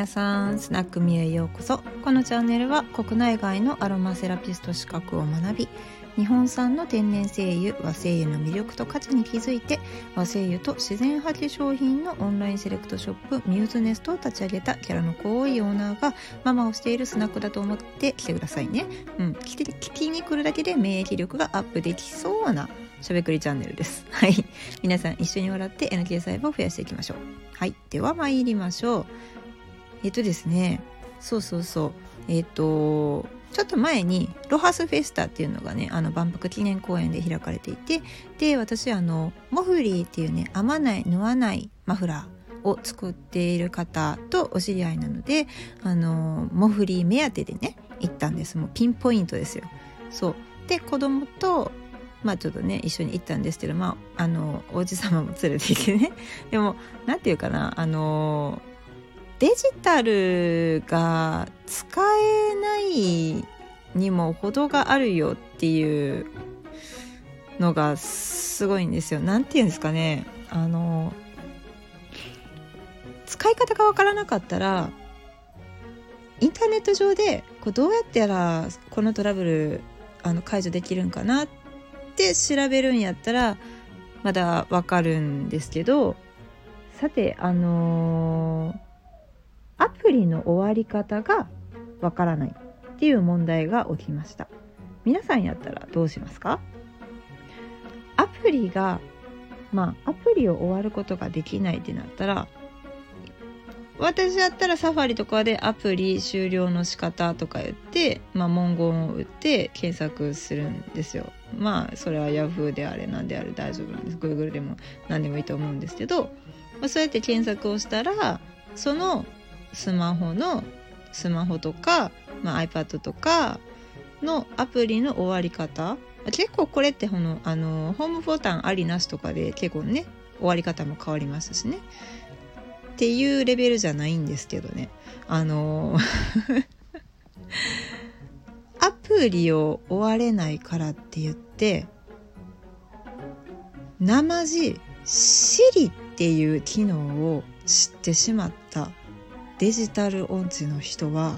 皆さんスナックミュへようこそこのチャンネルは国内外のアロマセラピスト資格を学び日本産の天然精油和精油の魅力と価値に気づいて和精油と自然派化粧品のオンラインセレクトショップミューズネストを立ち上げたキャラの濃いオーナーがママをしているスナックだと思って来てくださいね、うん、聞きに来るだけで免疫力がアップできそうなしゃべくりチャンネルです。はい。皆さん一緒に笑って NK 細胞を増やしていきましょう。はい。では参りましょう。えっとですね、そうそうそう。えっと、ちょっと前にロハスフェスタっていうのがねあの万博記念公園で開かれていてで私あのモフリーっていうね編まない縫わないマフラーを作っている方とお知り合いなのであのモフリー目当てでね行ったんです。もうピンポイントですよ。そう。で子供とまあちょっとね一緒に行ったんですけどまああのおじ様も連れて行ってね。でも何て言うかなあのデジタルが使えないにも程があるよっていうのがすごいんですよ。なんて言うんですかねあの使い方がわからなかったらインターネット上でこうどうやったらこのトラブルあの解除できるんかなって調べるんやったらまだわかるんですけどさてあのーアプリの終わり方がわからないっていう問題が起きました皆さんやったらどうしますか？アプリがまあアプリを終わることができないってなったら私やったらサファリとかでアプリ終了の仕方とか言って、まあ、文言を打って検索するんですよ。まあそれは Yahoo であれ何であれ大丈夫なんです。Google でも何でもいいと思うんですけど、まあ、そうやって検索をしたらそのスマホのスマホとか、まあ、iPad とかのアプリの終わり方。結構これってこのあのホームボタンありなしとかで結構ね終わり方も変わりますしね。っていうレベルじゃないんですけどね。あの アプリを終われないからって言って生地 Siri っていう機能を知ってしまったデジタル音痴の人は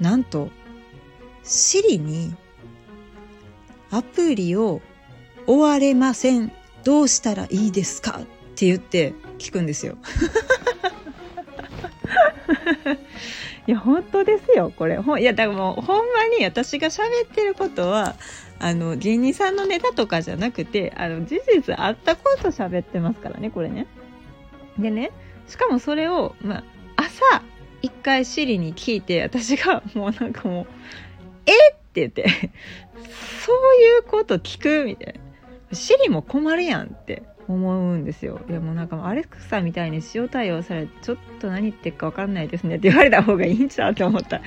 なんと Siri にアプリを終われませんどうしたらいいですか？って言って聞くんですよ。いや本当ですよこれほいやだからもうほんまに私が喋ってることはあの芸人さんのネタとかじゃなくてあの事実あったこと喋ってますからねこれね。でねしかもそれを、まあ、朝一回シリに聞いて私が もうなんかもう「え？っ!」って言って「そういうこと聞く?」みたいな「シリも困るやん」って思うんですよ。いやもうなんかアレクサみたいに塩対応されてちょっと何言ってるか分かんないですねって言われた方がいいんちゃうと思った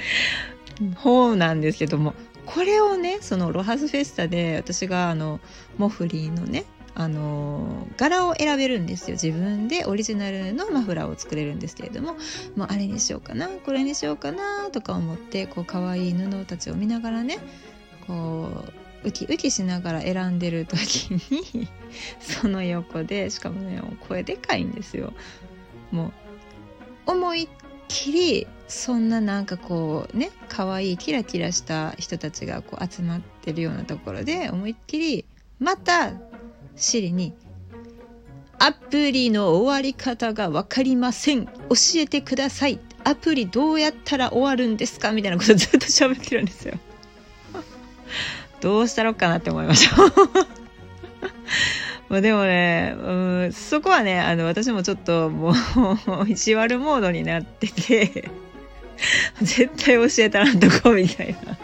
方なんですけどもこれをねそのロハスフェスタで私があのモフリーのねあの柄を選べるんですよ自分でオリジナルのマフラーを作れるんですけれどももうあれにしようかなこれにしようかなとか思ってこう可愛い布たちを見ながらねこうウキウキしながら選んでる時に その横でしかもね声でかいんですよ。もう思いっきりそんななんかこうね可愛いキラキラした人たちがこう集まってるようなところで思いっきりまたシリにアプリの終わり方が分かりません。教えてください。アプリどうやったら終わるんですか？みたいなことずっと喋ってるんですよ。どうしたろうかなって思いました。まあでもね、うん、そこはねあの私もちょっともう意地悪モードになってて絶対教えたらんとこ？みたいな。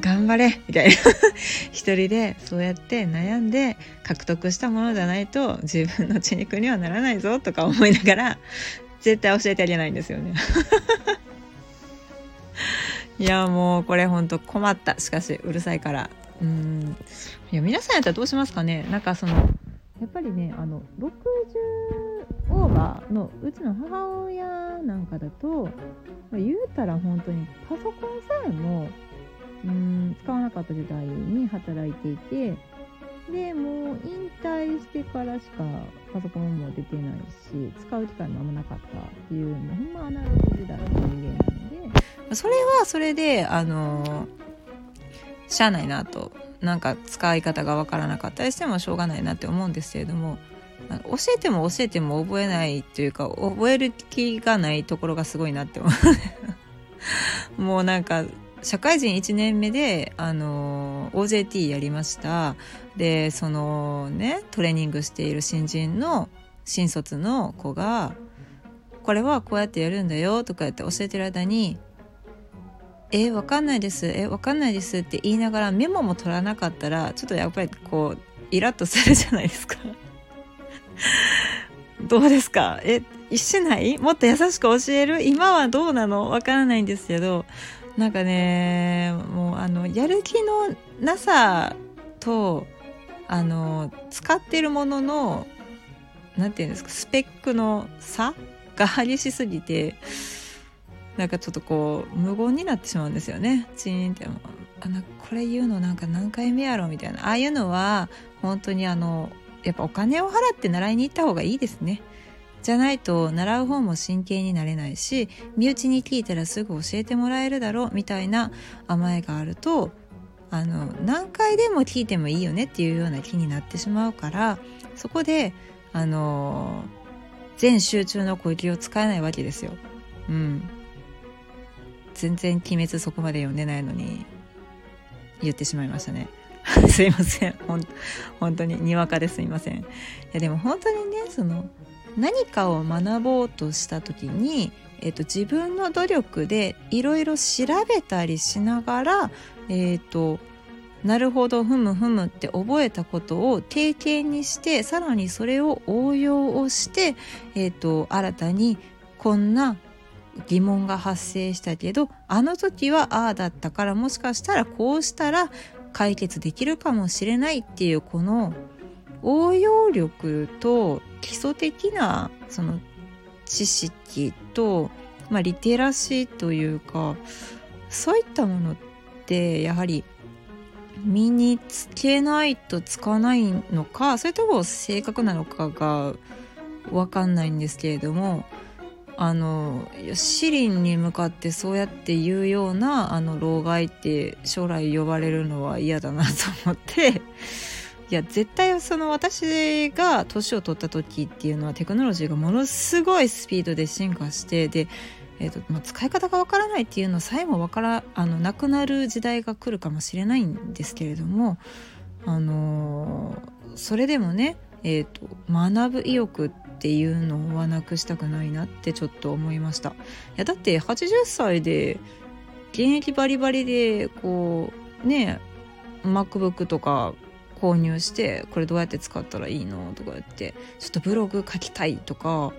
頑張れみたいな。一人でそうやって悩んで獲得したものじゃないと自分の血肉にはならないぞとか思いながら絶対教えてあげないんですよね。いやもうこれほんと困った。しかしうるさいから。うん。いや皆さんやったらどうしますかね？なんかそのやっぱりねあの60オーバーのうちの母親なんかだと、言うたら本当にパソコンさえもうん使わなかった時代に働いていてでもう引退してからしかパソコンも出てないし使う機会もあんまなかったっていうもうほんまアナログ時代の人間なので。それはそれであのしゃあないなと。なんか使い方がわからなかったりしてもしょうがないなって思うんですけれども教えても教えても覚えないというか覚える気がないところがすごいなって思う。もうなんか社会人1年目で、あの、OJT やりました。で、そのね、トレーニングしている新人の新卒の子が、これはこうやってやるんだよとか言って教えてる間に、え、わかんないです。え、わかんないですって言いながらメモも取らなかったら、ちょっとやっぱりこう、イラッとするじゃないですか。どうですか？え、一緒ない？もっと優しく教える？今はどうなの？わからないんですけど、なんかねもうあのやる気のなさとあの使ってるものの何て言うんですかスペックの差が激しすぎてなんかちょっとこう無言になってしまうんですよね。チーンってあのこれ言うのなんか何回目やろみたいな。ああいうのは本当にあのやっぱお金を払って習いに行った方がいいですね。じゃないと習う方も真剣になれないし身内に聞いたらすぐ教えてもらえるだろうみたいな甘えがあるとあの何回でも聞いてもいいよねっていうような気になってしまうからそこであの全集中の呼吸を使えないわけですよ。うん。全然鬼滅そこまで読んでないのに言ってしまいましたね。すいません。ほん本当ににわかですいません。いやでも本当にねその何かを学ぼうとした時に、えーと、自分の努力でいろいろ調べたりしながら、えーと、なるほどふむふむって覚えたことを定型にしてさらにそれを応用をして、えーと新たにこんな疑問が発生したけどあの時はああだったからもしかしたらこうしたら解決できるかもしれないっていうこの応用力と基礎的なその知識と、まあ、リテラシーというかそういったものってやはり身につけないとつかないのかそれとも正確なのかが分かんないんですけれどもあのシリに向かってそうやって言うようなあの老害って将来呼ばれるのは嫌だなと思っていや絶対その私が年を取った時っていうのはテクノロジーがものすごいスピードで進化してで、えーとまあ、使い方がわからないっていうのさえもわからあのなくなる時代が来るかもしれないんですけれども、あのー、それでもね、えーと、学ぶ意欲っていうのはなくしたくないなってちょっと思いました。いやだって80歳で現役バリバリでこうね MacBook とか購入してこれどうやって使ったらいいのとか言ってちょっとブログ書きたいとか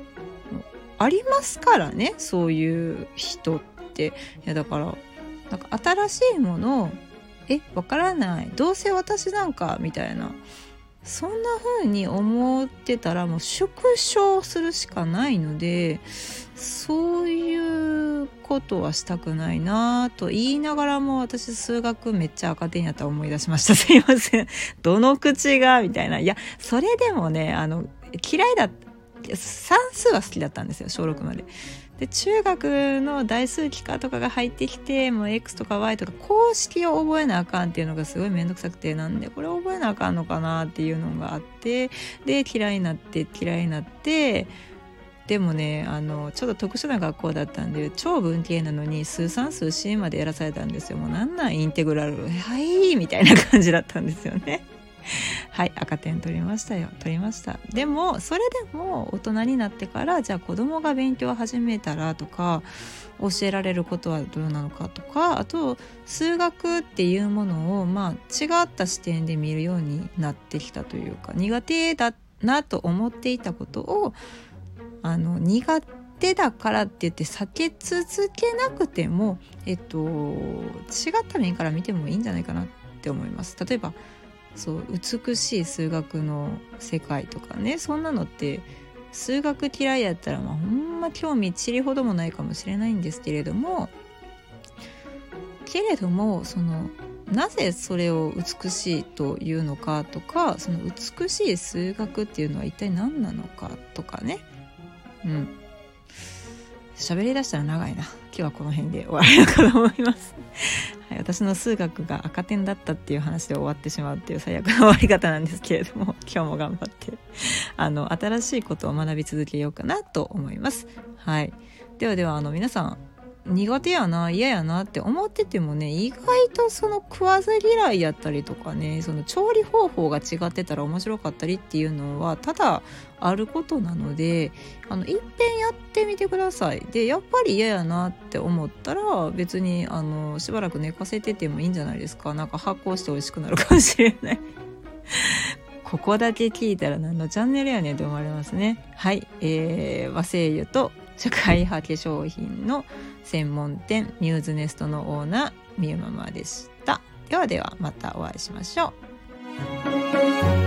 ありますからねそういう人って。いやだからなんか新しいものをえわからないどうせ私なんかみたいなそんな風に思ってたらもう縮小するしかないのでそういうことはしたくないなと言いながらも私数学めっちゃ赤点やった思い出しました。すいません。どの口がみたいな。いやそれでもねあの嫌いだ算数は好きだったんですよ小6まで。で中学の代数機化とかが入ってきてもう X とか Y とか公式を覚えなあかんっていうのがすごい面倒くさくてなんでこれ覚えなあかんのかなっていうのがあってで嫌いになって嫌いになってでもねあのちょっと特殊な学校だったんで超文系なのに数三数 C までやらされたんですよ。もうなんなんインテグラル。はいみたいな感じだったんですよね。はい赤点取りましたよ。取りました。でもそれでも大人になってからじゃあ子供が勉強を始めたらとか教えられることはどうなのかとかあと数学っていうものをまあ違った視点で見るようになってきたというか苦手だなと思っていたことをあの苦手だからって言って避け続けなくてもえっと違った面から見てもいいんじゃないかなって思います。例えばそう美しい数学の世界とかねそんなのって数学嫌いやったらまあほんま興味ちりほどもないかもしれないんですけれどもけれどもそのなぜそれを美しいというのかとかその美しい数学っていうのは一体何なのかとかねうん。喋りだしたら長いな。今日はこの辺で終わりたかと思います。はい、私の数学が赤点だったっていう話で終わってしまうっていう最悪の終わり方なんですけれども 今日も頑張ってあの新しいことを学び続けようかなと思います。はい、ではではあの皆さん苦手やな嫌やなって思っててもね意外とその食わず嫌いやったりとかねその調理方法が違ってたら面白かったりっていうのはただあることなのであのいっぺんやってみてください。でやっぱり嫌やなって思ったら別にあのしばらく寝かせててもいいんじゃないですか。なんか発酵して美味しくなるかもしれない。ここだけ聞いたら何のチャンネルやねんって思われますね。はい。えー、和製油と社会派化粧品の専門店ミューズネストのオーナーみゆママでした。ではではまたお会いしましょう。